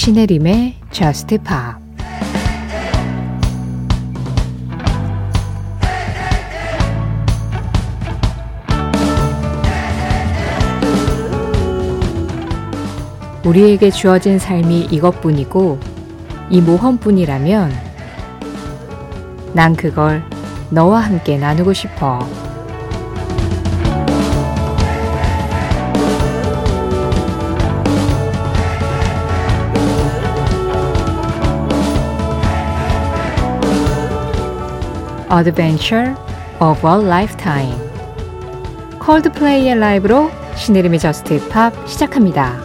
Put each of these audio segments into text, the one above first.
신혜림의 Just Pop 우리에게 주어진 삶이 이것뿐이고 이 모험뿐이라면 난 그걸 너와 함께 나누고 싶어. Adventure of a Lifetime Coldplay의 라이브로 신혜림의 JUST POP 시작합니다.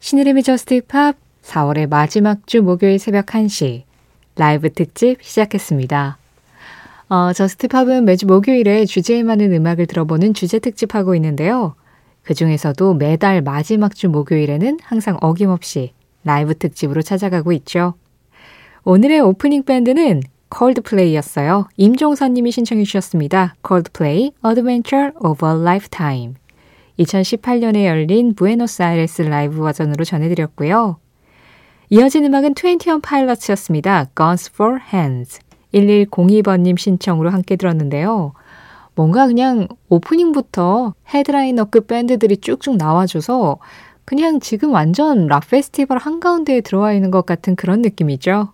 신혜림의 JUST POP 4월의 마지막 주 목요일 새벽 1시 라이브 특집 시작했습니다. 어, JUST POP은 매주 목요일에 주제에 맞는 음악을 들어보는 주제 특집하고 있는데요. 그 중에서도 매달 마지막 주 목요일에는 항상 어김없이 라이브 특집으로 찾아가고 있죠. 오늘의 오프닝 밴드는 Coldplay였어요. 임종선 님이 신청해 주셨습니다. Coldplay Adventure of a Lifetime 2018년에 열린 부에노스아이레스 라이브 버전으로 전해드렸고요. 이어진 음악은 21 Pilots이었습니다. Guns for Hands 1102번님 신청으로 함께 들었는데요. 뭔가 그냥 오프닝부터 headliner급 밴드들이 쭉쭉 나와줘서 그냥 지금 완전 락 페스티벌 한가운데에 들어와 있는 것 같은 그런 느낌이죠.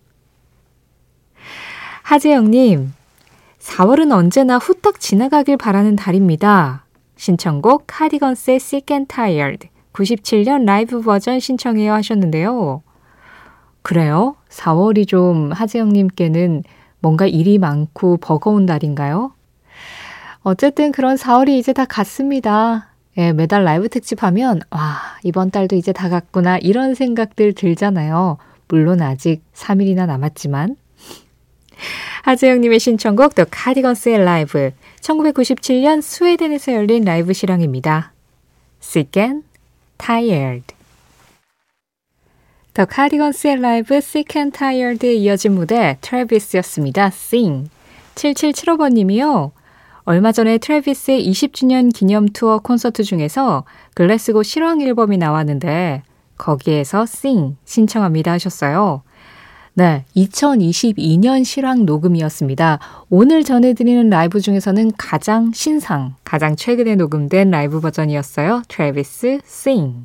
하재영님, 4월은 언제나 후딱 지나가길 바라는 달입니다. 신청곡 카디건스의 Sick and Tired 97년 라이브 버전 신청해요 하셨는데요. 그래요? 4월이 좀 하재영님께는 뭔가 일이 많고 버거운 달인가요? 어쨌든 그런 4월이 이제 다 갔습니다. 예, 매달 라이브 특집 하면, 와, 이번 달도 이제 다 갔구나, 이런 생각들 들잖아요. 물론 아직 3일이나 남았지만. 하재영님의 신청곡 The Cardigans의 라이브 1997년 스웨덴에서 열린 라이브 실황입니다. Sick and Tired 더 카디건스의 라이브 Sick and Tired에 이어진 무대 Travis였습니다. Sing 7775번님이요. 얼마 전에 Travis의 20주년 기념 투어 콘서트 중에서 글래스고 실황 앨범이 나왔는데 거기에서 Sing 신청합니다 하셨어요. 네, 2022년 실황 녹음이었습니다. 오늘 전해드리는 라이브 중에서는 가장 신상, 가장 최근에 녹음된 라이브 버전이었어요. Travis Sing.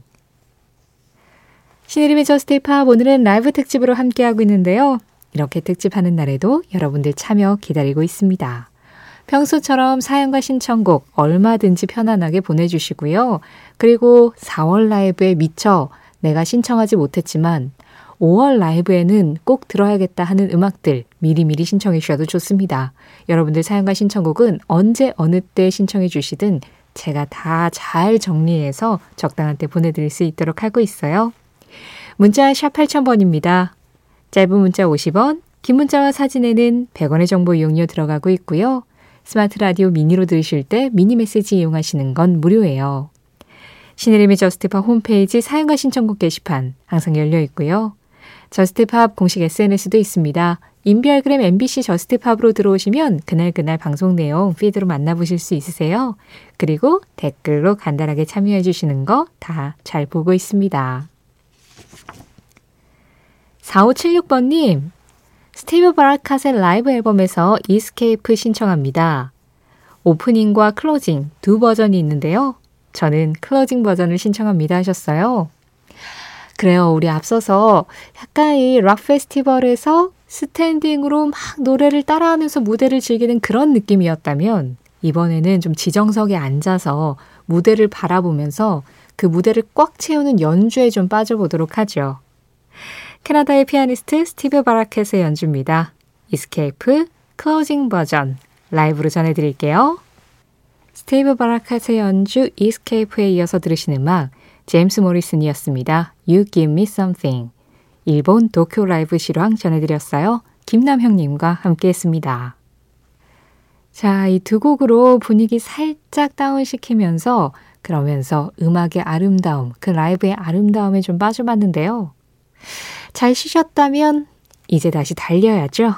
신혜림의 JUST POP 오늘은 라이브 특집으로 함께하고 있는데요. 이렇게 특집하는 날에도 여러분들 참여 기다리고 있습니다. 평소처럼 사연과 신청곡 얼마든지 편안하게 보내주시고요. 그리고 4월 라이브에 미쳐 내가 신청하지 못했지만 5월 라이브에는 꼭 들어야겠다 하는 음악들 미리미리 신청해 주셔도 좋습니다. 여러분들 사연과 신청곡은 언제 어느 때 신청해 주시든 제가 다 잘 정리해서 적당한 때 보내드릴 수 있도록 하고 있어요. 문자 샵 8000번입니다. 짧은 문자 50원, 긴 문자와 사진에는 100원의 정보 이용료 들어가고 있고요. 스마트 라디오 미니로 들으실 때 미니 메시지 이용하시는 건 무료예요. 신혜림의 JUST POP 홈페이지 사연과 신청곡 게시판 항상 열려 있고요. JUST POP 공식 SNS도 있습니다. 인별그램 MBC JUST POP으로 들어오시면 그날그날 방송 내용 feed로 만나보실 수 있으세요. 그리고 댓글로 간단하게 참여해 주시는 거 다 잘 보고 있습니다. 4576번님, Steve Barakatt의 라이브 앨범에서 Escape 신청합니다. 오프닝과 클로징 두 버전이 있는데요. 저는 클로징 버전을 신청합니다 하셨어요. 그래요. 우리 앞서서 약간 이 락 페스티벌에서 스탠딩으로 막 노래를 따라하면서 무대를 즐기는 그런 느낌이었다면 이번에는 좀 지정석에 앉아서 무대를 바라보면서 그 무대를 꽉 채우는 연주에 좀 빠져보도록 하죠. 캐나다의 피아니스트 Steve Barakatt의 연주입니다. Escape 클로징 버전 라이브로 전해드릴게요. Steve Barakatt의 연주 Escape에 이어서 들으신 음악 James Morrison이었습니다. You Give Me Something. 일본 도쿄 라이브 실황 전해드렸어요. 김남형님과 함께했습니다. 자, 이 두 곡으로 분위기 살짝 다운시키면서 그러면서 음악의 아름다움, 그 라이브의 아름다움에 좀 빠져봤는데요. 잘 쉬셨다면 이제 다시 달려야죠.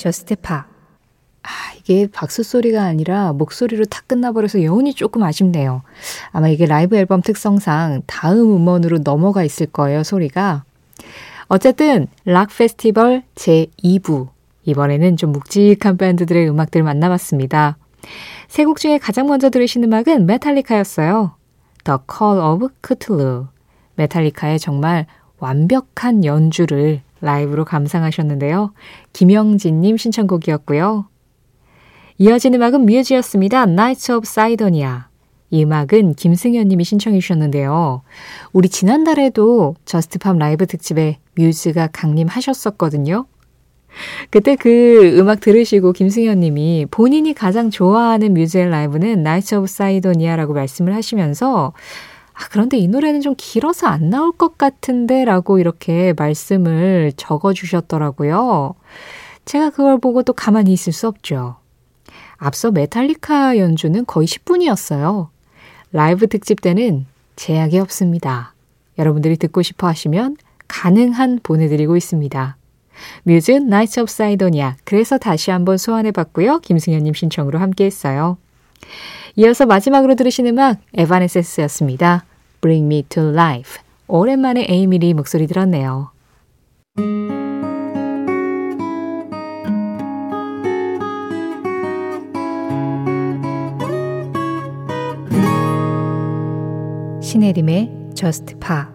Just Pop. 아, 이게 박수 소리가 아니라 목소리로 탁 끝나버려서 여운이 조금 아쉽네요. 아마 이게 라이브 앨범 특성상 다음 음원으로 넘어가 있을 거예요, 소리가. 어쨌든, 락 페스티벌 제2부. 이번에는 좀 묵직한 밴드들의 음악들 만나봤습니다. 세 곡 중에 가장 먼저 들으신 음악은 메탈리카였어요. The Call of Ktulu. 메탈리카의 정말 완벽한 연주를 라이브로 감상하셨는데요. 김영진님 신청곡이었고요. 이어진 음악은 뮤즈였습니다. Knights of Cydonia. 이 음악은 김승현 님이 신청해 주셨는데요. 우리 지난달에도 Just Pop 라이브 특집에 뮤즈가 강림하셨었거든요. 그때 그 음악 들으시고 김승현 님이 본인이 가장 좋아하는 뮤즈의 라이브는 Knights of Cydonia라고 말씀을 하시면서 아, 그런데 이 노래는 좀 길어서 안 나올 것 같은데 라고 이렇게 말씀을 적어 주셨더라고요. 제가 그걸 보고 또 가만히 있을 수 없죠. 앞서 메탈리카 연주는 거의 10분이었어요. 라이브 특집 때는 제약이 없습니다. 여러분들이 듣고 싶어 하시면 가능한 보내드리고 있습니다. 뮤즈 Knights of Cydonia 그래서 다시 한번 소환해 봤고요. 김승현님 신청으로 함께 했어요. 이어서 마지막으로 들으신 음악 에바네세스였습니다. Bring Me to Life. 오랜만에 에이미리 목소리 들었네요. 신혜림의 Just Pa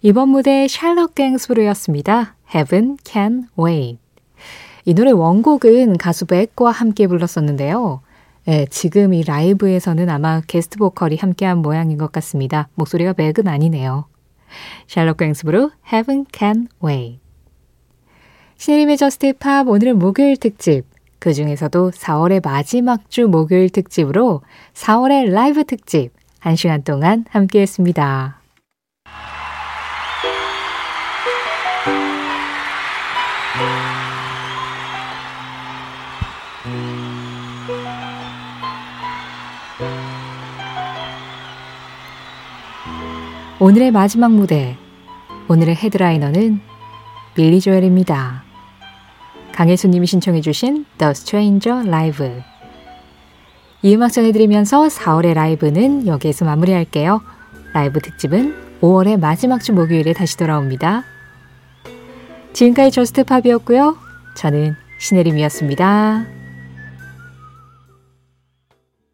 이번 무대 샬럿 갱스브루였습니다. Heaven Can Wait 이 노래 원곡은 가수 Beck과 함께 불렀었는데요. 네, 지금 이 라이브에서는 아마 게스트 보컬이 함께한 모양인 것 같습니다. 목소리가 Beck은 아니네요. 샬롯 갱스브루 Heaven Can Wait 신혜림의 Just Pop 오늘은 목요일 특집 그 중에서도 4월의 마지막 주 목요일 특집으로 4월의 라이브 특집 1시간 동안 함께 했습니다. 오늘의 마지막 무대, 오늘의 headliner는 빌리 조엘입니다. 강혜수님이 신청해주신 The Stranger Live. 이 음악 전해드리면서 4월의 라이브는 여기에서 마무리할게요. 라이브 특집은 5월의 마지막 주 목요일에 다시 돌아옵니다. 지금까지 Just Pop이었고요. 저는 신혜림이었습니다.